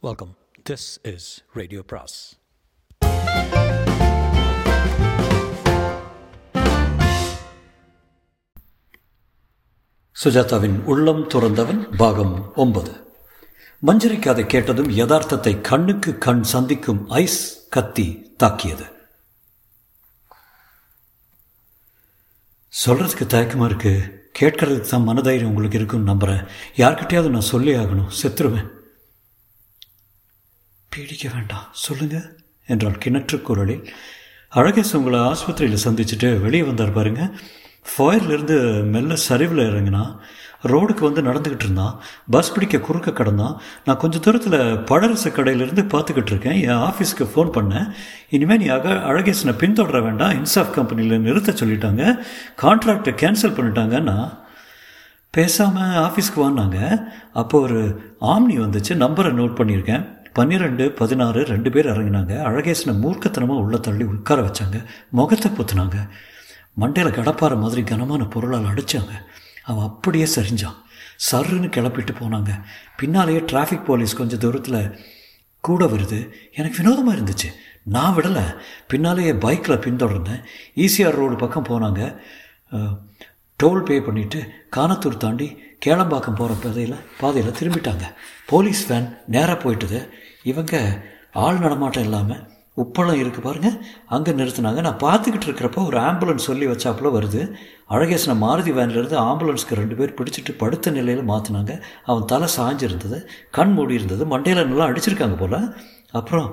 Welcome this is radio பிராஸ் சுஜாதாவின் உள்ளம் துறந்தவன் பாகம் ஒன்பது. மஞ்சரிக்கு அதை கேட்டதும் யதார்த்தத்தை கண்ணுக்கு கண் சந்திக்கும் ஐஸ் கத்தி தாக்கியது. சொல்றதுக்கு தயக்கமா இருக்கு. கேட்கறதுக்கு தான் மனதைரியம் உங்களுக்கு இருக்குன்னு நம்புறேன். யார்கிட்டயாவது நான் சொல்லி ஆகணும். செத்துருவேன். பீடிக்க வேண்டாம். சொல்லுங்க. என்றால் கிணற்று குரலில். அழகேஷ் உங்களை ஆஸ்பத்திரியில் சந்திச்சுட்டு வெளியே வந்தார் பாருங்க. ஃபயர்லேருந்து மெல்ல சரிவில் இறங்கினா ரோடுக்கு வந்து நடந்துக்கிட்டு இருந்தான். பஸ் பிடிக்க குறுக்க கடந்தான். நான் கொஞ்சம் தூரத்தில் பழரசு கடையிலேருந்து பார்த்துக்கிட்டு இருக்கேன். என் ஆஃபீஸ்க்கு ஃபோன் பண்ணேன். இனிமேல் நீ அக அழகேசனை பின்தொடர வேண்டாம். இன்சாஃப் கம்பெனியில் நிறுத்த சொல்லிட்டாங்க. கான்ட்ராக்டை கேன்சல் பண்ணிட்டாங்கன்னா பேசாமல் ஆஃபீஸ்க்கு வாங்கினாங்க அப்போ ஒரு ஆம்னி வந்துச்சு. நம்பரை நோட் பண்ணியிருக்கேன். பன்னிரெண்டு பதினாறு ரெண்டு பேர் இறங்கினாங்க. அழகேசனை மூர்க்கத்தனமாக உள்ள தள்ளி உட்கார வச்சாங்க. முகத்தை புத்துனாங்க. மண்டையில் கடப்பாற மாதிரி கனமான பொருளால் அடித்தாங்க அவன் அப்படியே சரிஞ்சான். சருன்னு கிளப்பிட்டு போனாங்க. பின்னாலேயே டிராஃபிக் போலீஸ் கொஞ்சம் தூரத்தில் கூட வருது. எனக்கு வினோதமாக இருந்துச்சு. நான் விடலை. பின்னாலேயே பைக்கில் பின்தொடர்ந்தேன். ஈசிஆர் ரோடு பக்கம் போனாங்க. டோல் பே பண்ணிவிட்டு கானத்தூர் தாண்டி கேளம்பாக்கம் போகிற பாதையில் பாதையில் திரும்பிட்டாங்க. போலீஸ் வேன் நேராக போயிட்டுது. இவங்க ஆள் நடமாட்டம் இல்லாமல் உப்பளம் இருக்குது பாருங்கள் அங்கே நிறுத்தினாங்க. நான் பார்த்துக்கிட்டு இருக்கிறப்போ ஒரு ஆம்புலன்ஸ் சொல்லி வச்சாப்புல வருது. அழகேசனை மாருதி வேன்லேருந்து ஆம்புலன்ஸ்க்கு ரெண்டு பேர் பிடிச்சிட்டு படுத்த நிலையில் மாற்றினாங்க அவன் தலை சாஞ்சிருந்தது கண் மூடி இருந்தது மண்டையில் நல்லா அடிச்சிருக்காங்க போல். அப்புறம்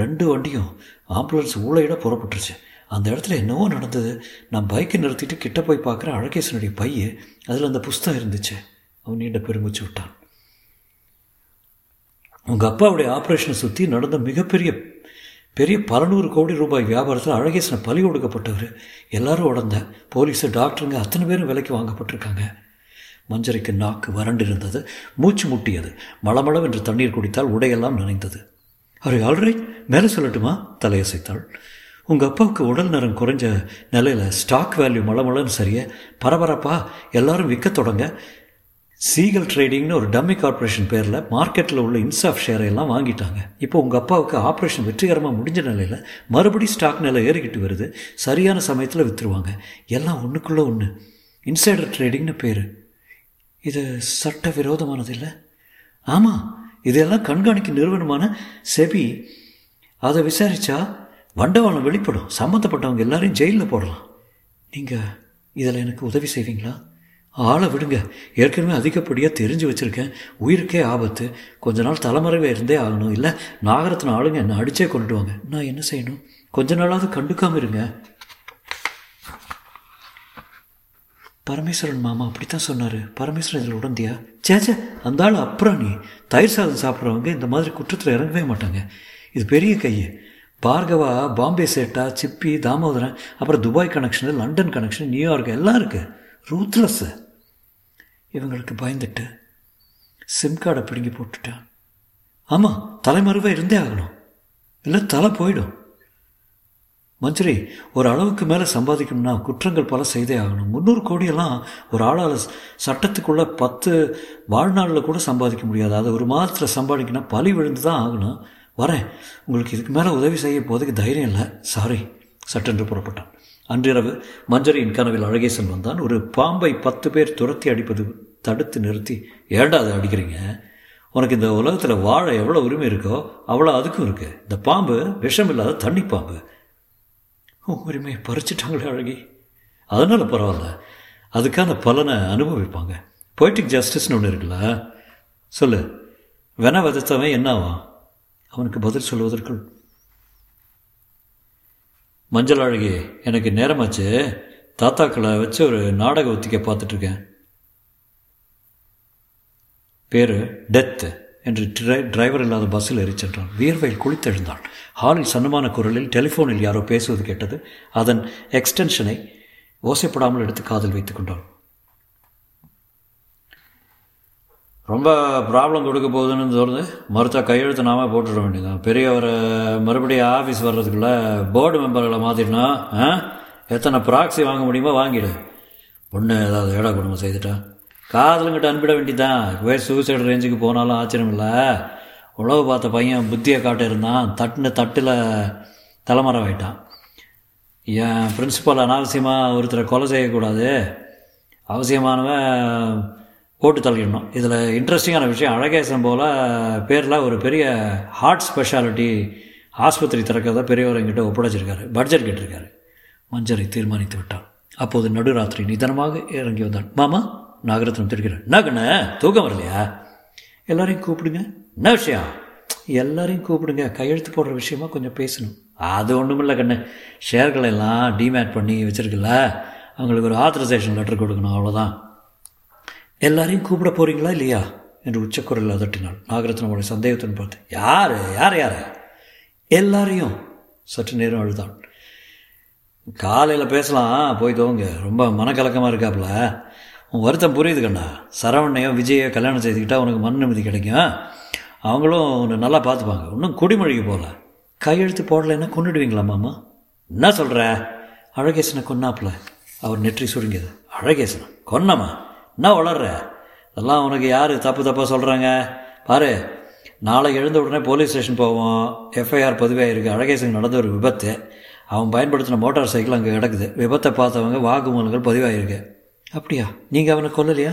ரெண்டு வண்டியும் ஆம்புலன்ஸ் ஊழையிட புறப்பட்டுருச்சு. அந்த இடத்துல என்னவோ நடந்தது. நான் பைக்கை நிறுத்திட்டு கிட்ட போய் பார்க்குற அழகேசனுடைய பைய அதில் அந்த புஸ்தகம் இருந்துச்சு. அவன் நீண்ட பெருமிச்சு விட்டான். உங்கள் அப்பாவுடைய ஆப்ரேஷனை சுற்றி நடந்த மிகப்பெரிய பெரிய பலநூறு கோடி ரூபாய் வியாபாரத்தில் அழகேசனை பலி கொடுக்கப்பட்டவர் எல்லாரும் உடந்த போலீஸு டாக்டருங்க அத்தனை பேரும் விலைக்கு வாங்கப்பட்டிருக்காங்க. மஞ்சரிக்கு நாக்கு வறண்டு இருந்தது மூச்சு முட்டியது மளமளம் என்று தண்ணீர் குடித்தால் உடையெல்லாம் நினைந்தது. அவர் ஆல்ரைட்? மேலே சொல்லட்டுமா? தலையசைத்தாள். உங்கள் அப்பாவுக்கு உடல் நலம் குறைஞ்ச நிலையில் ஸ்டாக் வேல்யூ மளமளன்னு சரியே பரபரப்பா எல்லாரும் விற்க தொடங்க சீகல் ட்ரேடிங்னு ஒரு டம்மி கார்பரேஷன் பேரில் மார்க்கெட்டில் உள்ள இன்சாஃப் ஷேரை எல்லாம் வாங்கிட்டாங்க. இப்போ உங்கள் அப்பாவுக்கு ஆப்ரேஷன் வெற்றிகரமாக முடிஞ்ச நிலையில் மறுபடி ஸ்டாக் நிலை ஏறிக்கிட்டு வருது. சரியான சமயத்தில் விற்றுருவாங்க எல்லாம் ஒன்றுக்குள்ளே ஒன்று இன்சைடர் ட்ரேடிங்னு பேர். இது சட்ட விரோதமானது இல்லை? ஆமாம் இதெல்லாம் கண்காணிக்கும் நிறுவனமான செபி அதை விசாரித்தா வண்டவாளம் வெளிப்படும். சம்மந்தப்பட்டவங்க எல்லாரையும் ஜெயிலில் போடலாம். நீங்கள் இதில் எனக்கு உதவி செய்வீங்களா? ஆளை விடுங்க. ஏற்கனவே அதிகப்படியாக தெரிஞ்சு வச்சுருக்கேன். உயிருக்கே ஆபத்து. கொஞ்ச நாள் தலைமறைவே இருந்தே ஆகணும். இல்லை நாகரத்தின ஆளுங்க என்னை அடித்தே கொண்டுடுவாங்க நான் என்ன செய்யணும்? கொஞ்ச நாளாவது கண்டுக்காமல் இருங்க. பரமேஸ்வரன் மாமா அப்படித்தான் சொன்னார். பரமேஸ்வரன் இதில் உடந்தியா? சேச்சே அந்த ஆள் அப்புறம் நீ. தயிர் சாதம் சாப்பிட்றவங்க இந்த மாதிரி குற்றத்தில் இறங்கவே மாட்டாங்க. இது பெரிய கையை. பார்கவா பாம்பே சேட்டா சிப்பி தாமோதரன் அப்புறம் Dubai connection London connection New York எல்லாம் இருக்குது ரூத்லெஸ்ஸு இவங்களுக்கு பயந்துட்டு சிம் கார்டை பிடுங்கி போட்டுட்டான். ஆமாம் தலைமறைவாக இருந்தே ஆகணும். இல்லை தலை போயிடும். மஞ்சரி ஒரு அளவுக்கு மேலே சம்பாதிக்கணும்னா குற்றங்கள் பல செய்தே ஆகணும். முந்நூறு கோடியெல்லாம் ஒரு ஆளால் சட்டத்துக்குள்ளே பத்து வாழ்நாளில் கூட சம்பாதிக்க முடியாது. அதை ஒரு மாதத்தில் சம்பாதிக்கணும் பழி விழுந்து தான் ஆகணும். வரேன். உங்களுக்கு இதுக்கு மேலே உதவி செய்ய போதுக்கு தைரியம் இல்லை. சாரி சட்டென்று புறப்பட்டான். அன்றிரவு மஞ்சரியின் கனவில் அழகேசன் வந்தான். ஒரு பாம்பை பத்து பேர் துரத்தி அடிப்பது தடுத்து நிறுத்தி ஏண்டா அதை அடிக்கிறீங்க? உனக்கு இந்த உலகத்தில் வாழ எவ்வளோ உரிமை இருக்கோ அவ்வளோ அதுக்கும் இருக்குது இந்த பாம்பு விஷம் இல்லாத தண்ணி பாம்பு. உரிமையை பறிச்சிட்டாங்களே அழகி. அதனால் பரவாயில்ல. அதுக்கான பலனை அனுபவிப்பாங்க. பொய்டிக் ஜஸ்டிஸ்னு ஒன்று இருக்குல்ல. சொல்லு. வென விதைத்தவன் என்ன ஆவான்? அவனுக்கு பதில் சொல்வதற்குள் மஞ்சள் அழகி எனக்கு நேரமாச்சு. தாத்தாக்களை வச்சு ஒரு நாடக ஒத்திக்க பார்த்துட்ருக்கேன். பேர் டெத்து என்று டிரை டிரைவர் இல்லாத பஸ்ஸில் எரிச்சென்றான் வியர்வையில் குளித்தெழுந்தாள் ஹாலில் சன்னமான குரலில் டெலிஃபோனில் யாரோ பேசுவது கேட்டது. அதன் எக்ஸ்டென்ஷனை ஓசைப்படாமல் எடுத்து காதில் வைத்துக் கொண்டாள் ரொம்ப ப்ராப்ளம் கொடுக்க போகுதுன்னு சொல்கிறது மறுத்தா கையெழுத்து நாம போட்டுட வேண்டியதான் பெரியவரை மறுபடியும் ஆஃபீஸ் வர்றதுக்குள்ள போர்டு மெம்பர்களை மாற்றிடனா ஆ? எத்தனை ப்ராக்ஸி வாங்க முடியுமோ வாங்கிடு. பொண்ணு ஏதாவது ஏடா குடும்பம் செய்துட்டான் காதலுங்கிட்ட அனுப்பிட வேண்டிதான் வேறு சூசைடு ரேஞ்சுக்கு போனாலும் ஆச்சரியம் இல்லை உழவு பார்த்த பையன் புத்தியை காட்ட இருந்தான். தட்டுன தட்டில் தலைமறை ஆகிட்டான் என் பிரின்சிபல் அனாவசியமாக ஒருத்தரை கொலை செய்யக்கூடாது. அவசியமானவன் போட்டு தள்ளிடணும். இதில் இன்ட்ரெஸ்டிங்கான விஷயம் அழகேசன் போல் பேரில் ஒரு பெரிய ஹார்ட் ஸ்பெஷாலிட்டி ஆஸ்பத்திரி திறக்கிறதா பெரியவர் என்கிட்ட ஒப்படைச்சிருக்காரு. பட்ஜெட் கேட்டிருக்காரு. மஞ்சரை தீர்மானித்து விட்டான். அப்போது நடுராத்திரி நிதானமாக இறங்கி வந்தான். மாமா நாகரத்னம் திருக்கிறேன் என்ன தூக்கம் வரலையா? எல்லாரையும் கூப்பிடுங்க. என்ன விஷயம்? எல்லாரையும் கூப்பிடுங்க. கையெழுத்து போடுற விஷயமா கொஞ்சம் பேசணும். அது ஒன்றும் இல்லை கண்ணு. ஷேர்களை எல்லாம் டிமேட் பண்ணி வச்சுருக்குல்ல. அவங்களுக்கு ஒரு ஆத்தரைசேஷன் லெட்டர் கொடுக்கணும் அவ்வளோதான் எல்லாரையும் கூப்பிட போகிறீங்களா இல்லையா? என்று உச்சக்குரல் அதட்டினாள். நாகரத்னமோட சந்தேகத்துடன் பார்த்து யார்? யார் யார்? எல்லாரையும் சற்று நேரம் அழுதான் காலையில் பேசலாம். போய் தோங்க. ரொம்ப மனக்கலக்கமாக இருக்காப்புல உன் வருத்தம் புரியுது கண்ணா. சரவணையோ விஜயோ கல்யாணம் செய்துக்கிட்டா உனக்கு மன நிம்மதி கிடைக்கும். அவங்களும் உன்னை நல்லா பார்த்துப்பாங்க. இன்னும் குடிமொழிக்கு போகல கையெழுத்து போடலைன்னா கொண்டுடுவீங்களா மாமா? என்ன சொல்கிற அழகேசனை கொன்னாப்புல அவர் நெற்றி சுருங்கியது. அழகேசனா கொன்னம்மா? என்ன வளர்ற? இதெல்லாம் உனக்கு யார் தப்பு தப்பாக சொல்கிறாங்க பாரு நாளை எழுந்த உடனே போலீஸ் ஸ்டேஷன் போவோம். எஃப்ஐஆர் பதிவாயிருக்கு அழகேசன் நடந்த ஒரு விபத்து. அவன் பயன்படுத்தின மோட்டார் சைக்கிள் அங்கே கிடக்குது. விபத்தை பார்த்தவங்க வாக்குமூலங்கள் பதிவாயிருக்கு. அப்படியா? நீங்கள் அவனை கொல்லலையா?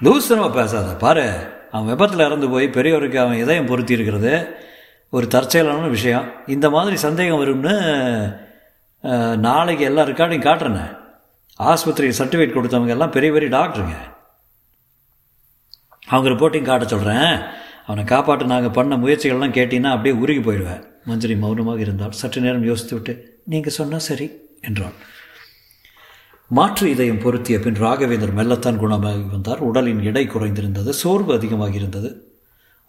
லூசனமாக பேசாத. பாரு அவன் விபத்தில் இறந்து போய் பெரியவருக்கு அவன் இதயம் பொருத்தி இருக்கிறது ஒரு தற்செயலான விஷயம். இந்த மாதிரி சந்தேகம் வரும்னு நாளைக்கு எல்லா ரெக்கார்டையும் காட்டுறேனே. ஆஸ்பத்திரியில் சர்டிஃபிகேட் கொடுத்தவங்க எல்லாம் பெரிய பெரிய டாக்டருங்க. அவங்க ரிப்போர்ட்டிங் காட்ட சொல்கிறேன் அவனை காப்பாற்ற நாங்கள் பண்ண முயற்சிகள்லாம் கேட்டீங்கன்னா அப்படியே உருகி போயிடுவேன். மஞ்சரி மௌனமாக இருந்தால் சற்று நேரம் யோசித்து விட்டு நீங்கள் சொன்னால் சரி என்றான். மாற்று இதயம் பொருத்திய பின் ராகவேந்தர் மெல்லத்தான் குணமாகி வந்தார். உடலின் எடை குறைந்திருந்தது சோர்வு அதிகமாக இருந்தது.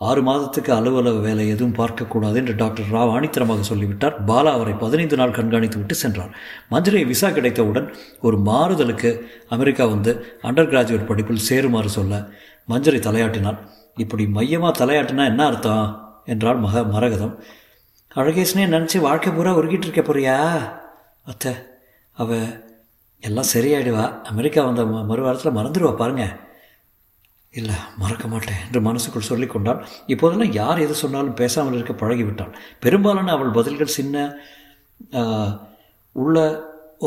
ஆறு மாதத்துக்கு அலுவலக வேலை எதுவும் பார்க்கக்கூடாது என்று டாக்டர் ராவ் ஆணித்தரமாக சொல்லிவிட்டார். பாலா அவரை பதினைந்து நாள் கண்காணித்து விட்டு சென்றார். மதுரை விசா கிடைத்தவுடன் ஒரு மாறுதலுக்கு அமெரிக்கா வந்து அண்டர் கிராஜுவேட் படிப்பில் சேருமாறு சொல்ல மஞ்சரி தலையாட்டினார். இப்படி மையமாக தலையாட்டினா என்ன அர்த்தம்? என்றாள் மக மரகதம். அழகேசனே நினச்சி வாழ்க்கை பூரா உருகிட்டு இருக்க போறியா? அத்தை அவ எல்லாம் சரியாயிடுவா. அமெரிக்கா வந்த மறு வாரத்தில் மறந்துடுவா பாருங்கள் இல்லை மறக்க மாட்டேன் என்று மனசுக்குள் சொல்லிக் கொண்டாள் இப்போதெல்லாம் யார் எது சொன்னாலும் பேசாமல் இருக்க பழகிவிட்டாள். பெரும்பாலான அவள் பதில்கள் சின்ன உள்ள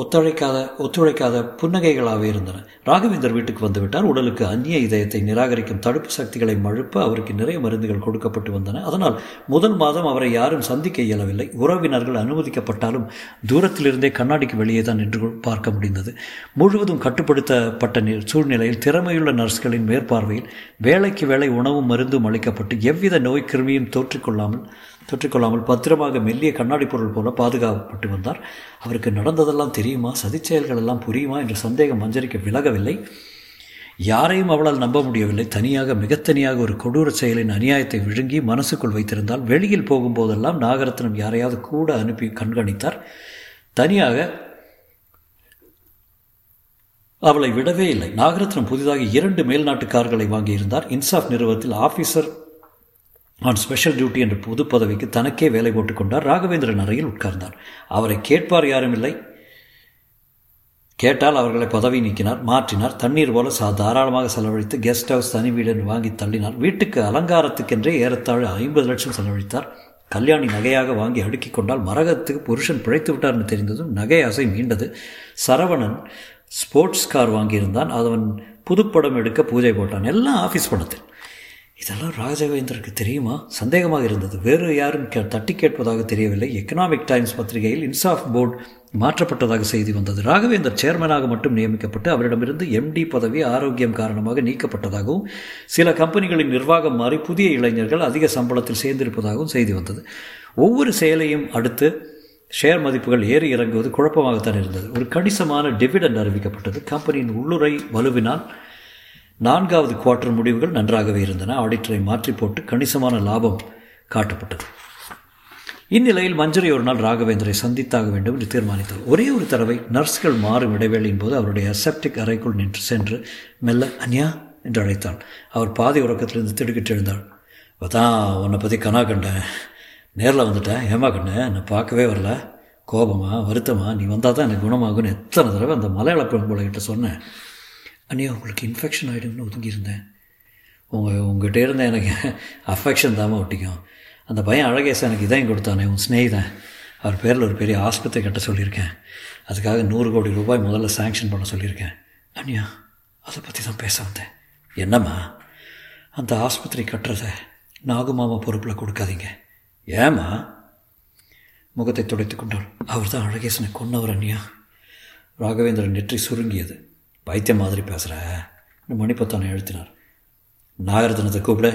ஒத்துழைக்காத ஒத்துழைக்காத புன்னகைகளாகவே இருந்தன. ராகவேந்தர் வீட்டுக்கு வந்துவிட்டார். உடலுக்கு அந்நிய இதயத்தை நிராகரிக்கும் தடுப்பு சக்திகளை மழுப்ப அவருக்கு நிறைய மருந்துகள் கொடுக்கப்பட்டு வந்தன. அதனால் முதல் மாதம் அவரை யாரும் சந்திக்க இயலவில்லை. உறவினர்கள் அனுமதிக்கப்பட்டாலும் தூரத்திலிருந்தே கண்ணாடிக்கு வெளியே தான் நின்று பார்க்க முடிந்தது. முழுவதும் கட்டுப்படுத்தப்பட்ட சூழ்நிலையில் திறமையுள்ள நர்ஸ்களின் மேற்பார்வையில் வேலைக்கு வேலை உணவும் மருந்தும் அளிக்கப்பட்டு எவ்வித நோய் கிருமியும் தோற்றிக்கொள்ளாமல் தொற்றிக்கொள்ளாமல் பத்திரமாக மெல்லிய கண்ணாடி பொருள் போல பாதுகாக்கப்பட்டு வந்தார். அவருக்கு நடந்ததெல்லாம் தெரியுமா? சதிச்செயல்கள் எல்லாம் புரியுமா? என்ற சந்தேகம் மஞ்சரிக்க விலகவில்லை. யாரையும் அவளால் நம்ப முடியவில்லை. தனியாக மிகத்தனியாக ஒரு கொடூர செயலின் அநியாயத்தை விழுங்கி மனசுக்குள் வைத்திருந்தால் வெளியில் போகும்போதெல்லாம் நாகரத்னம் யாரையாவது கூட அனுப்பி கண்காணித்தார். தனியாக அவளை விடவே இல்லை. நாகரத்னம் புதிதாக இரண்டு மேல்நாட்டு கார்களை வாங்கியிருந்தார். இன்சாஃப் நிறுவனத்தில் ஆபீசர் ஆன் ஸ்பெஷல் டியூட்டி என்ற புது பதவிக்கு தனக்கே வேலை போட்டுக் கொண்டார். ராகவேந்திரன் அறையில் உட்கார்ந்தார் அவரை கேட்பார் யாரும் இல்லை. கேட்டால் அவர்களை பதவி நீக்கினார் மாற்றினார். தண்ணீர் போல சா தாராளமாக செலவழித்து கெஸ்ட் ஹவுஸ் தனி வீடு வாங்கி தள்ளினார். வீட்டுக்கு அலங்காரத்துக்கென்றே ஏறத்தாழ ஐம்பது லட்சம் செலவழித்தார். கல்யாணி நகையாக வாங்கி அடுக்கிக் கொண்டால் மரகத்துக்கு புருஷன் பிழைத்து விட்டார்னு தெரிந்ததும் நகை ஆசை மீண்டது. சரவணன் ஸ்போர்ட்ஸ் கார் வாங்கியிருந்தான். அவன் புதுப்படம் எடுக்க பூஜை போட்டான். எல்லாம் ஆஃபீஸ் பணத்தில். இதெல்லாம் ராஜவேந்தருக்கு தெரியுமா? சந்தேகமாக இருந்தது. வேறு யாரும் கே தட்டி கேட்பதாக தெரியவில்லை. எக்கனாமிக் டைம்ஸ் பத்திரிகையில் இன்சாஃப் போர்டு மாற்றப்பட்டதாக செய்தி வந்தது. ராகவேந்தர் சேர்மனாக மட்டும் நியமிக்கப்பட்டு அவரிடமிருந்து எம்டி பதவி ஆரோக்கியம் காரணமாக நீக்கப்பட்டதாகவும் சில கம்பெனிகளின் நிர்வாகம் மாறி புதிய இளைஞர்கள் அதிக சம்பளத்தில் சேர்ந்திருப்பதாகவும் செய்தி வந்தது. ஒவ்வொரு செயலையும் அடுத்து ஷேர் மதிப்புகள் ஏறி இறங்குவது குழப்பமாகத்தான் இருந்தது. ஒரு கணிசமான டிவிடெண்ட் அறிவிக்கப்பட்டது. கம்பெனியின் உள்ளுரை வலுவினால் நான்காவது குவார்ட்டர் முடிவுகள் நன்றாகவே இருந்தன. ஆடிட்டரை மாற்றி போட்டு கணிசமான லாபம் காட்டப்பட்டது. இந்நிலையில் மஞ்சரி ஒரு நாள் ராகவேந்தரை சந்தித்தாக வேண்டும் என்று தீர்மானித்தார் ஒரே ஒரு தடவை நர்ஸ்கள் மாறும் இடைவேளையின் போது அவருடைய அசெப்டிக் அறைக்குள் நின்று சென்று மெல்ல அன்யா என்று அழைத்தாள். அவர் பாதி உறக்கத்திலிருந்து திடுக்கிட்டு எழுந்தாள். அதான் உன்னை பற்றி கனா கண்டேன் நேரில் வந்துட்டேன் ஏமா கண்ணு? என்னை பார்க்கவே வரல. கோபமா? வருத்தமா? நீ வந்தால் தான் எனக்கு குணமாகும்னு எத்தனை தடவை அந்த மலையாள பெண்புலைகிட்ட சொன்னேன். Ah, அண்ணியா உங்களுக்கு இன்ஃபெக்ஷன் ஆகிடும்னு ஒதுங்கியிருந்தேன் உங்கள் உங்கள்கிட்ட இருந்த எனக்கு அஃபெக்ஷன் தாம ஒட்டிக்கும். அந்த பையன் அழகேசன் எனக்கு இதான் கொடுத்தானே உன் ஸ்நேகிதன் அவர் பேரில் ஒரு பெரிய ஆஸ்பத்திரி கட்ட சொல்லியிருக்கேன். அதுக்காக நூறு கோடி ரூபாய் முதல்ல சேங்ஷன் பண்ண சொல்லியிருக்கேன். அண்ணியா அதை பற்றி தான் பேச வந்தேன். என்னம்மா? அந்த ஆஸ்பத்திரி கட்டுறத நாகுமாமா பொறுப்பில் கொடுக்காதீங்க. ஏம்மா? முகத்தை துடைத்து கொண்டார். அவர் தான் அழகேசனை கொன்னவர் அண்ணியா ராகவேந்திரன் நெற்றி சுருங்கியது. பைத்தியம் மாதிரி பேசுகிற மணிப்பத்தானை எழுத்தினார். நாகரத்னத்தை கூப்பிடு.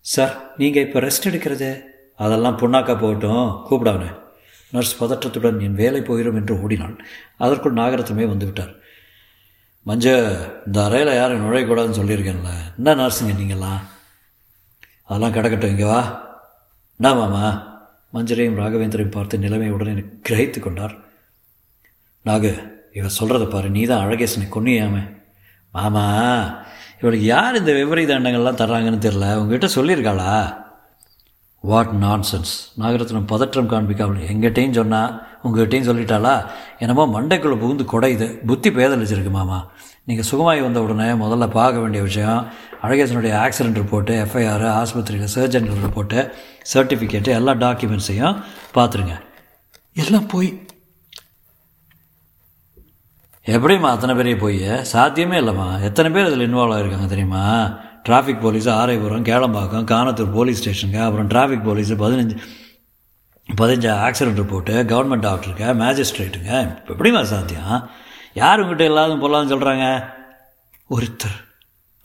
சார் நீங்கள் இப்போ ரெஸ்ட் எடுக்கிறது? அதெல்லாம் புண்ணாக்கா போகட்டும். கூப்பிடாவனே நர்ஸ் பதற்றத்துடன் என் வேலை போயிடும் என்று ஓடினாள் அதற்குள் நாகரத்னமே வந்து விட்டார் மஞ்ச இந்த அறையில் யாரும் நுழையக்கூடாதுன்னு சொல்லியிருக்கேன்ல. என்ன நர்ஸுங்க நீங்கள்லாம் அதெல்லாம் கிடக்கட்டும் இங்கே வா. என்ன மாமா? மஞ்சரையும் ராகவேந்திரையும் பார்த்து நிலைமை உடனே கிரகித்து கொண்டார். நாகு இவ சொல்கிறத பாரு நீ தான் அழகேசனை கொன்னியாமே. மாமா இவளுக்கு யார் இந்த விபரீத தண்டங்கள்லாம் தர்றாங்கன்னு தெரில உங்ககிட்ட சொல்லியிருக்காளா? வாட் நான்சென்ஸ் நாகரத்னம் பதற்றம் காண்பிக்காமல் எங்கிட்டையும் சொன்னா உங்ககிட்டையும் சொல்லிட்டாளா? என்னமோ மண்டைக்குள்ளே புகுந்து குடையுது புத்தி பேதளிச்சிருக்கு மாமா. நீங்கள் சுகமாகி வந்த உடனே முதல்ல பார்க்க வேண்டிய விஷயம் அழகேசனுடைய ஆக்சிடென்ட் ரிப்போர்ட்டு எஃப்ஐஆர் ஆஸ்பத்திரியில் சர்ஜன் ரிப்போர்ட்டு சர்டிஃபிகேட்டு எல்லா டாக்குமெண்ட்ஸையும் பார்த்துருங்க. எல்லாம் போய் எப்படிம்மா அத்தனை பேரையும் போய்? சாத்தியமே இல்லைம்மா. எத்தனை பேர் இதில் இன்வால்வ் ஆகிருக்காங்க தெரியுமா? Traffic police Araipuram Kelambakkam Kanathur police ஸ்டேஷனுக்கு அப்புறம் டிராஃபிக் போலீஸு பதினஞ்சு பதினஞ்சு ஆக்சிடென்ட் ரிப்போர்ட்டு கவர்மெண்ட் டாக்டருக்கு மேஜிஸ்ட்ரேட்டுங்க இப்போ எப்படிமா சாத்தியம்? யார் உங்ககிட்ட எல்லாரும் போடலான்னு சொல்கிறாங்க ஒருத்தர்.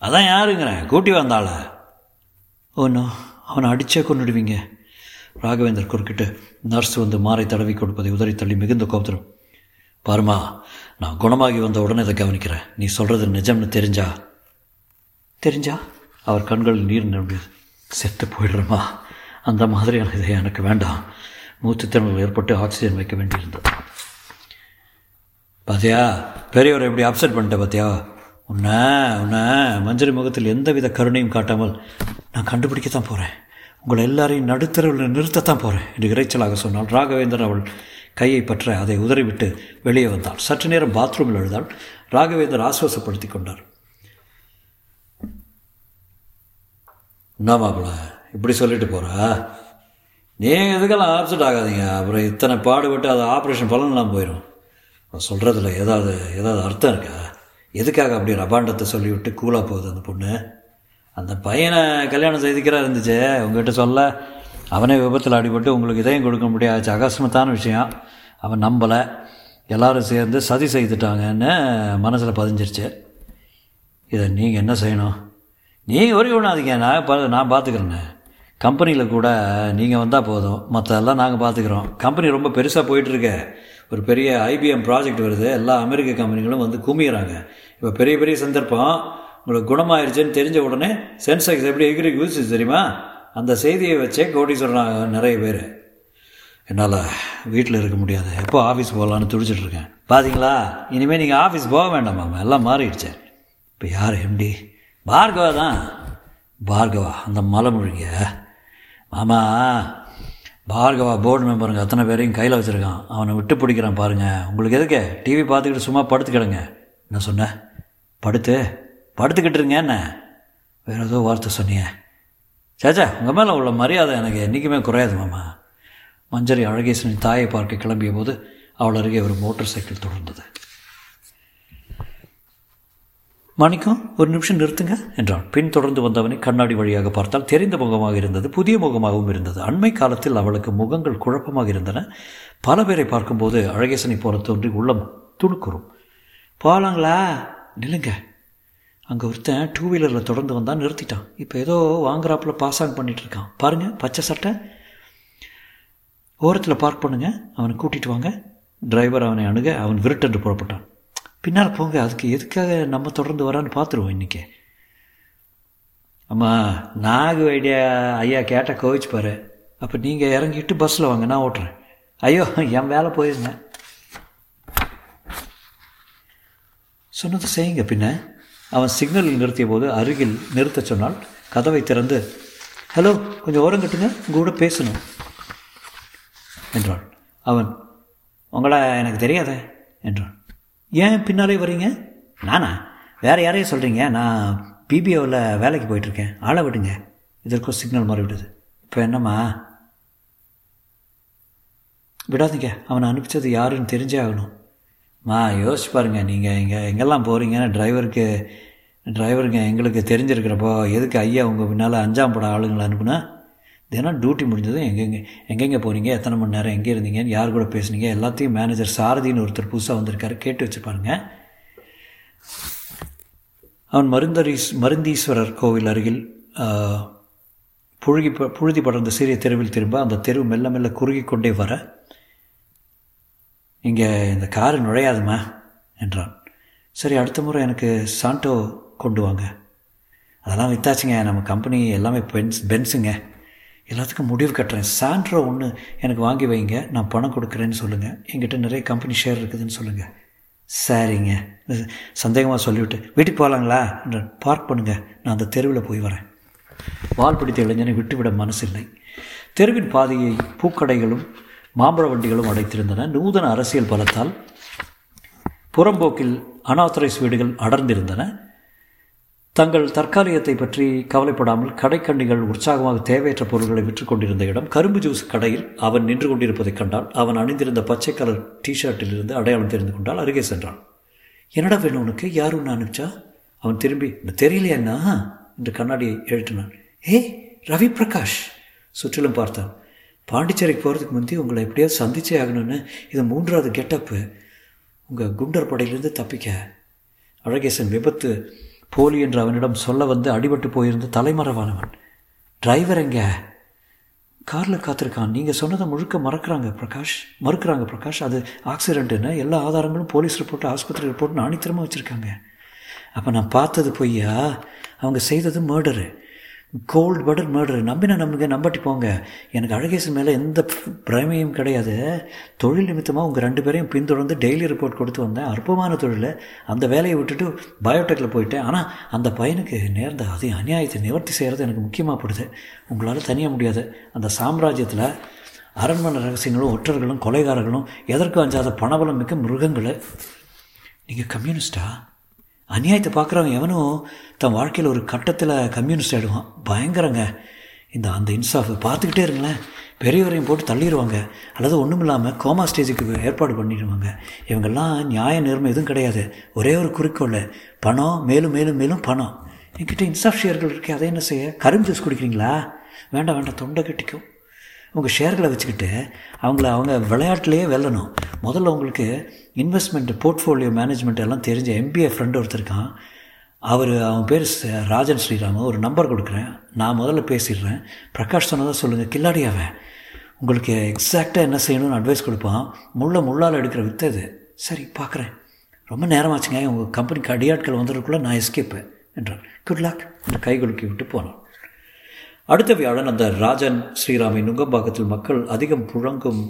அதான் யாருங்கிறேன். கூட்டி வந்தாள? ஒன்றும் அவனை அடித்தே கொண்டுடுவீங்க ராகவேந்தர் குறுக்கிட்டு நர்ஸ் வந்து மாறை தடவி கொடுப்பதை உதறி தள்ளி மிகுந்த கோபத்திரம் பாருமா நான் குணமாகி வந்த உடனே இதை கவனிக்கிறேன். நீ சொல்கிறது நிஜம்னு தெரிஞ்சா? தெரிஞ்சா? அவர் கண்களில் நீர் நிரம்பியது செத்து போயிடுறேம்மா. அந்த மாதிரியான இதை எனக்கு வேண்டாம். மூச்சு திறன்கள் ஏற்பட்டு ஆக்சிஜன் வைக்க வேண்டியிருந்தது. பாத்தியா பெரியவர் எப்படி அப்செட் பண்ணிட்டேன் பாத்தியா? உன்னை உன்னை மஞ்சரி முகத்தில் எந்தவித கருணையும் காட்டாமல் நான் கண்டுபிடிக்க தான் போகிறேன் உங்களை எல்லாரையும் நடுத்தரவில் நிறுத்தத்தான் போகிறேன் என்று இறைச்சலாக சொன்னால் ராகவேந்தர் அவள் கையை பற்ற அதை உதறிவிட்டு வெளியே வந்தாள் சற்று நேரம் பாத்ரூமில் எழுதாள் ராகவேந்தர் ஆசுவாசப்படுத்தி கொண்டார். என்ன இப்படி சொல்லிட்டு போகிறா நீங்கள் எதுக்கெல்லாம் ஆப்செட் ஆகாதீங்க. அப்புறம் இத்தனை பாடுபட்டு அது ஆப்ரேஷன் பலன்லாம் போயிடும் சொல்கிறதுல ஏதாவது ஏதாவது அர்த்தம் இருக்கா? எதுக்காக அப்படி ரபாண்டத்தை சொல்லிவிட்டு கூலாக போகுது அந்த பொண்ணு? அந்த பையனை கல்யாணம் செய்திக்கிறா இருந்துச்சு. உங்ககிட்ட சொல்ல அவனே விபத்தில் அடிபட்டு உங்களுக்கு இதயம் கொடுக்க முடியாது. அகஸ்மத்தான விஷயம். அவன் நம்பலை. எல்லோரும் சேர்ந்து சதி செய்துட்டாங்கன்னு மனசில் பதிஞ்சிருச்சு. இதை நீங்கள் என்ன செய்யணும்? நீங்கள் ஒரே ஒன்றாதீங்க நான் பா நான் பார்த்துக்கிறேண்ணே கம்பெனியில் கூட நீங்கள் வந்தால் போதும். மற்றெல்லாம் நாங்கள் பார்த்துக்குறோம் கம்பெனி ரொம்ப பெருசாக போயிட்டுருக்கு. ஒரு பெரிய ஐபிஎம் ப்ராஜெக்ட் வருது. எல்லா அமெரிக்க கம்பெனிகளும் வந்து குமிகிறாங்க இப்போ பெரிய பெரிய சந்தர்ப்பம். உங்களுக்கு குணமாயிருச்சுன்னு தெரிஞ்ச உடனே சென்செக்ஸ் எப்படி எகிரி யூஸ் தெரியுமா? அந்த செய்தியை வச்சே கோடி சொல்கிறாங்க நிறைய பேர். என்னால் வீட்டில் இருக்க முடியாது. எப்போ ஆஃபீஸ் போகலான்னு துடிச்சிட்ருக்கேன் பார்த்தீங்களா இனிமேல் நீங்கள் ஆஃபீஸ் போக வேண்டாம் மாமா. எல்லாம் மாறிடுச்சு. இப்போ யார் எம்டி பார்கவா தான். பார்கவா அந்த மலை முழுங்க மாமா பார்கவா போர்டு மெம்பருங்க அத்தனை பேரையும் கையில் வச்சுருக்கான். அவனை விட்டு பிடிக்கிறான் பாருங்கள் உங்களுக்கு எதுக்கு? டிவி பார்த்துக்கிட்டு சும்மா படுத்துக்கிடுங்க. என்ன சொன்னேன் படுத்து? படுத்துக்கிட்டு இருங்க என்ன? வேறு ஏதோ வார்த்தை சொன்னீங்க சேச்சா உங்கள் மேலே உள்ள மரியாதை எனக்கு என்றைக்குமே குறையாது மாமா. மஞ்சரி அழகேசனின் தாயை பார்க்க கிளம்பிய போது அவள் அருகே ஒரு மோட்டார் சைக்கிள் தொடர்ந்தது. மாணிக்கம் ஒரு நிமிஷம் நிறுத்துங்க என்றான். பின் தொடர்ந்து வந்தவனை கண்ணாடி வழியாக பார்த்தால் தெரிந்த முகமாக இருந்தது புதிய முகமாகவும் இருந்தது. அண்மை காலத்தில் அவளுக்கு முகங்கள் குழப்பமாக இருந்தன. பல பேரை பார்க்கும்போது அழகேசனை போல தோன்றி உள்ளம் துணுக்குறும். போகலாங்களா நில்லுங்க. அங்கே ஒருத்தன் டூ வீலரில் தொடர்ந்து வந்தால் நிறுத்திட்டான். இப்போ ஏதோ வாங்குறாப்பில் பாஸ் ஆன் பண்ணிகிட்டு இருக்கான். பாருங்கள் பச்சை சட்டை. ஓரத்தில் பார்க் பண்ணுங்க அவனை கூட்டிகிட்டு வாங்க. டிரைவர் அவனை அணுக அவன் விருட்டென்று புறப்பட்டான். பின்னால் போங்க அதுக்கு எதுக்காக நம்ம தொடர்ந்து வரான்னு பார்த்துருவோம் இன்றைக்கி அம்மா நாகு ஐடியா ஐயா கேட்டால் கோவிச்சு பாரு. அப்போ நீங்கள் இறங்கிட்டு பஸ்ஸில் வாங்க நான் ஓட்டுறேன். ஐயோ என் வேலை போயிருந்தேன் சொன்னது செய்யுங்க பின்ன. அவன் சிக்னலில் நிறுத்திய போது அருகில் நிறுத்த சொன்னால் கதவை திறந்து ஹலோ கொஞ்சம் ஓரம் கட்டுங்க உங்கள் கூட பேசணும் என்றாள். அவன் உங்களை எனக்கு தெரியாதே என்றான். ஏன் பின்னாலே வரீங்க நானா? வேறு யாரையும் சொல்கிறீங்க நான் பிபிஓவில் வேலைக்கு போயிட்டுருக்கேன். ஆளை விடுங்க. இதற்கும் சிக்னல் மாறி விடுது இப்போ என்னம்மா? விடாதீங்க அவனை அனுப்பிச்சது யாருன்னு தெரிஞ்சே ஆகணும். மா யோசிச்சு பாருங்கள் நீங்கள் இங்கே எங்கெல்லாம் போகிறீங்கன்னு டிரைவருக்கு டிரைவருங்க எங்களுக்கு தெரிஞ்சிருக்கிறப்போ எதுக்கு ஐயா உங்கள் பின்னால் அஞ்சாம் படம் ஆளுங்களை அனுப்புனா? தினம் டியூட்டி முடிஞ்சதும் எங்கெங்கே எங்கெங்கே போகிறீங்க எத்தனை மணி நேரம் எங்கே இருந்தீங்கன்னு யார் கூட பேசுனீங்க? எல்லாத்தையும் மேனேஜர் சாரதின்னு ஒருத்தர் புதுசாக வந்திருக்காரு கேட்டு வச்சு பாருங்கள் அவன் மருந்தரீஸ் மருந்தீஸ்வரர் கோவில் அருகில் புழுகி புழுதி படர்ந்த சிறிய தெருவில் திரும்ப அந்த தெரு மெல்ல மெல்ல குறுகி கொண்டே வர இங்கே இந்த காரு நுழையாதுமா என்றான். சரி அடுத்த முறை எனக்கு சாண்டோ கொண்டு வாங்க. அதெல்லாம் வித்தாச்சுங்க. நம்ம கம்பெனி எல்லாமே பென்ஸ் பென்ஸுங்க எல்லாத்துக்கும் முடிவு கட்டுறேன். சாண்ட்ரோ ஒன்று எனக்கு வாங்கி வைங்க. நான் பணம் கொடுக்குறேன்னு சொல்லுங்கள் என்கிட்ட நிறைய கம்பெனி ஷேர் இருக்குதுன்னு சொல்லுங்கள் சரிங்க. சந்தேகமாக சொல்லிவிட்டு வீட்டுக்கு போகலாங்களா? பார்க் பண்ணுங்கள் நான் அந்த தெருவில் போய் வரேன். வால் பிடித்த இளைஞனை விட்டுவிட மனசில்லை. தெருவின் பாதையை பூக்கடைகளும் மாம்பழ வண்டிகளும் அடைத்திருந்தன. நூதன அரசியல் பலத்தால் புறம்போக்கில் அனாத்தரைஸ் வீடுகள் அடர்ந்திருந்தன. தங்கள் தற்காலிகத்தை பற்றி கவலைப்படாமல் கடைக்கண்ணிகள் உற்சாகமாக தேவையற்ற பொருட்களை விற்று கொண்டிருந்த இடம் கரும்பு ஜூஸ் கடையில் அவன் நின்று கொண்டிருப்பதைக் கண்டால் அவன் அணிந்திருந்த பச்சை கலர் டிஷர்ட்டில் இருந்து அடையாளம் தெரிந்து கொண்டால் அருகே சென்றான். என்னடா வேணும் உனக்கு? யார் ஒன்று அனுப்பிச்சா அவன் திரும்பி தெரியலையா என்ன? என்று கண்ணாடியை எழுட்டினான் ஏய் ரவி பிரகாஷ் சுற்றிலும் பார்த்தான். பாண்டிச்சேரிக்கு போகிறதுக்கு முந்தி உங்களை எப்படியாவது சந்திச்சே ஆகணும்னு இது மூன்றாவது கெட்டப்பு. உங்கள் குண்டர் படையிலிருந்து தப்பிக்க. அழகேசன் விபத்து போலி என்று அவனிடம் சொல்ல வந்து அடிபட்டு போயிருந்த தலைமறைவானவன் டிரைவர் எங்க? காரில் காத்திருக்கான். நீங்கள் சொன்னதை முழுக்க மறக்கிறாங்க பிரகாஷ். மறுக்கிறாங்க பிரகாஷ். அது ஆக்சிடென்ட்டுன்னு எல்லா ஆதாரங்களும் போலீஸ் ரிப்போர்ட் ஆஸ்பத்திரி ரிப்போர்ட்னு ஆணித்தரமாக வச்சுருக்காங்க. அப்போ நான் பார்த்தது பொய்யா? அவங்க செய்தது மர்டரு கோல்டு படர் மர்டர் நம்பினா நம்புங்க நம்பட்டி போங்க. எனக்கு அழகேசன் மேலே எந்த பிரமையும் கிடையாது. தொழில் நிமித்தமாக உங்கள் ரெண்டு பேரையும் பின்தொடர்ந்து டெய்லி ரிப்போர்ட் கொடுத்து வந்தேன். அற்பமான தொழில். அந்த வேலையை விட்டுட்டு பயோடெக்கில் போயிட்டேன். ஆனால் அந்த பையனுக்கு நேர்ந்த அதே அநியாயத்தை நிவர்த்தி செய்கிறது எனக்கு முக்கியமாக படுது. உங்களால் தனியாக முடியாது. அந்த சாம்ராஜ்யத்தில் அரண்மனை ரகசியங்களும் ஒற்றர்களும் கொலைகாரர்களும் எதற்கும் அஞ்சாத பணபலம் மிக்க மிருகங்கள். நீங்கள் கம்யூனிஸ்டா அநியாயத்தை பார்க்குறவன் எவனும் தன் வாழ்க்கையில் ஒரு கட்டத்தில் கம்யூனிஸ்ட் ஆகிடுவான் பயங்கரங்க. இந்த அந்த இன்சாஃப் பார்த்துக்கிட்டே இருங்களேன். பெரியவரையும் போட்டு தள்ளிடுவாங்க. அல்லது ஒன்றும் இல்லாமல் கோமா ஸ்டேஜுக்கு ஏற்பாடு பண்ணிடுவாங்க. இவங்கெல்லாம் நியாய நேர்மை எதுவும் கிடையாது. ஒரே ஒரு குறிக்கோள். பணம் மேலும் மேலும் மேலும் பணம். என்கிட்ட இன்சாஃப் ஷேர்கள் இருக்கே அதை என்ன செய்ய? கரும்பு ஜூஸ் குடிக்கிறீங்களா? வேண்டாம் வேண்டாம் தொண்டை கட்டிக்கும். உங்கள் ஷேர்களை வச்சுக்கிட்டு அவங்கள அவங்க விளையாட்டுலேயே வெல்லணும். முதல்ல உங்களுக்கு இன்வெஸ்ட்மெண்ட் போர்ட்ஃபோலியோ மேனேஜ்மெண்ட் எல்லாம் தெரிஞ்ச எம்பிஏ ஃப்ரெண்டு ஒருத்தருக்கான் அவர் அவன் பேர் ராஜன் ஸ்ரீராம. ஒரு நம்பர் கொடுக்குறேன். நான் முதல்ல பேசிடுறேன். பிரகாஷ் சொன்னதாக சொல்லுங்கள் கில்லாடியாவன் உங்களுக்கு எக்ஸாக்டாக என்ன செய்யணும்னு அட்வைஸ் கொடுப்பான். முள்ள முள்ளால் எடுக்கிற வித்து அது. சரி பார்க்குறேன் ரொம்ப நேரமாச்சுங்க. உங்கள் கம்பெனிக்கு அடியாட்கள் வந்துடுறதுக்குள்ளே நான் எஸ்கேப்பு என்றான். குட் லாக் என்று கை குலுக்கி விட்டு போனான். அடுத்த வியாழன் அந்த ராஜன் ஸ்ரீராமை நுங்கம்பாக்கத்தில் மக்கள் அதிகம் புழங்கும்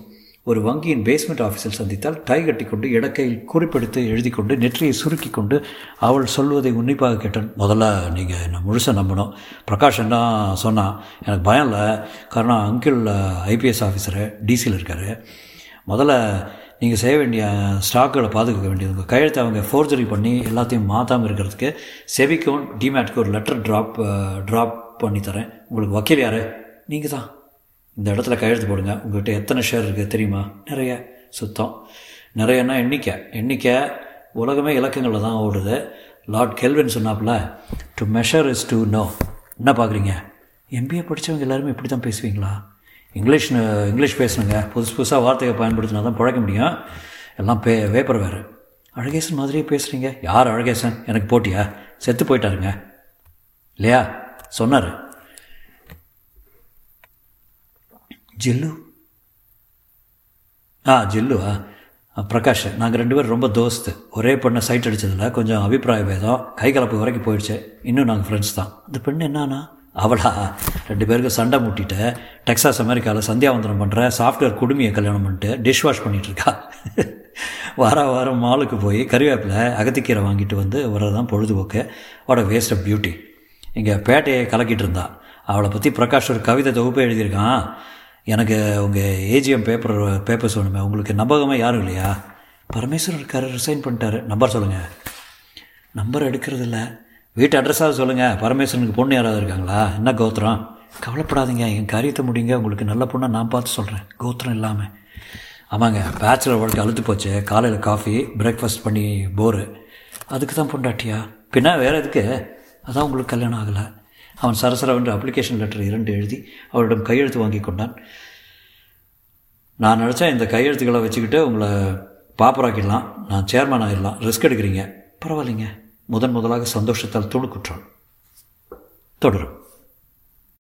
ஒரு வங்கியின் பேஸ்மெண்ட் ஆஃபீஸில் சந்தித்தால் டை கட்டிக்கொண்டு இடக்கையில் குறிப்பெடுத்து எழுதி கொண்டு நெற்றியை சுருக்கி கொண்டு அவள் சொல்வதை உன்னிப்பாக கேட்டான். முதல்ல நீங்கள் என்னை முழுசாக நம்பணும். பிரகாஷ் என்ன சொன்னான்? எனக்கு பயம் இல்லை. காரணம் அங்கிள் ஐபிஎஸ் ஆஃபீஸரு டிசியில் இருக்கார். முதல்ல நீங்கள் செய்ய வேண்டிய ஸ்டாக்குகளை பாதுகாக்க வேண்டியது உங்கள் கையெழுத்தை அவங்க ஃபோர்ஜரி பண்ணி எல்லாத்தையும் மாற்றாமல் இருக்கிறதுக்கு செவிக்கும் டிமேட்க்கு ஒரு லெட்டர் ட்ராப் ட்ராப் பண்ணி தரேன் உங்களுக்கு வக்கீல் யார்? நீங்கள் தான். இந்த இடத்துல கையெழுத்து போடுங்க. உங்கள்கிட்ட எத்தனை ஷேர் இருக்குது தெரியுமா? நிறைய. சுத்தம். நிறையன்னா எண்ணிக்கை. எண்ணிக்கை உலகமே இலக்கங்களில் தான் ஓடுது. லார்ட் கெல்வின் சொன்னாப்புல to measure is to know என்ன பார்க்குறீங்க எம்பிஏ படித்தவங்க எல்லாருமே இப்படி தான் பேசுவீங்களா? இங்கிலீஷ் இங்கிலீஷ் பேசணுங்க புதுசு புதுசாக வார்த்தையை பயன்படுத்தினா தான் பழக்க முடியும். எல்லாம் பே வேப்பர் வேறு. அழகேசன் மாதிரியே பேசுகிறீங்க யார் அழகேசன்? எனக்கு போட்டியா? செத்து போயிட்டாருங்க. இல்லையா? சொன்னார். ஜில்லு? ஆ ஜில்லுவா பிரகாஷ் நாங்கள் ரெண்டு பேரும் ரொம்ப தோஸ்து. ஒரே பொண்ணை சைட் அடித்ததில் கொஞ்சம் அபிப்பிராய பேதம். கை கலப்பு வரைக்கும் போயிடுச்சு. இன்னும் நாங்கள் ஃப்ரெண்ட்ஸ் தான். இந்த பெண் என்னன்னா? அவளா? ரெண்டு பேருக்கு சண்டை மூட்டிட்டு டெக்ஸாஸ் அமெரிக்காவில் சந்தியாவந்தனம் பண்ணுற சாஃப்ட்வேர் குடுமையை கல்யாணம் பண்ணிட்டு டிஷ் வாஷ் பண்ணிகிட்ருக்கா வார வாரம் மாலுக்கு போய் கறிவேப்பில் அகத்திக்கீரை வாங்கிட்டு வந்து வரதான் பொழுதுபோக்கு. What a waste of beauty இங்கே பேட்டையை கலக்கிட்டு இருந்தா. அவளை பற்றி பிரகாஷ் ஒரு கவிதை தொகுப்பு எழுதியிருக்கான். எனக்கு உங்கள் ஏஜிஎம் பேப்பர் பேப்பர்ஸ் வேணுமே. உங்களுக்கு நம்பகமாக யாரும் இல்லையா? பரமேஸ்வரன் இருக்கார் ரிசைன் பண்ணிட்டாரு. நம்பர் சொல்லுங்கள் நம்பர் எடுக்கிறதில்ல. வீட்டு அட்ரஸாவது சொல்லுங்கள் பரமேஸ்வரனுக்கு பொண்ணு யாராவது இருக்காங்களா? என்ன கோத்திரம்? கவலைப்படாதீங்க. என் காரியத்தை முடியுங்க உங்களுக்கு நல்ல பொண்ணை நான் பார்த்து சொல்கிறேன் கோத்திரம் இல்லாமல் ஆமாங்க. பேச்சுலர் வாழ்க்கை அழுத்து போச்சு. காலையில் காஃபி பிரேக்ஃபாஸ்ட் பண்ணி போரு அதுக்கு தான் பொண்டாட்டியா? பின்னா வேறு எதுக்கு? அதான் உங்களுக்கு கல்யாணம் ஆகலை. அவன் சரசரவென்று அப்ளிகேஷன் லெட்டர் இரண்டு எழுதி அவரிடம் கையெழுத்து வாங்கி கொண்டான். நான் நினச்சேன் இந்த கையெழுத்துக்களை வச்சுக்கிட்டு உங்களை பாப்பராக்கிடலாம் நான் சேர்மேன் ஆகிடலாம் ரிஸ்க் எடுக்கிறீங்க. பரவாயில்லைங்க. முதன் முதலாக சந்தோஷத்தால் துணுக்குற்றாள் தொடரும்.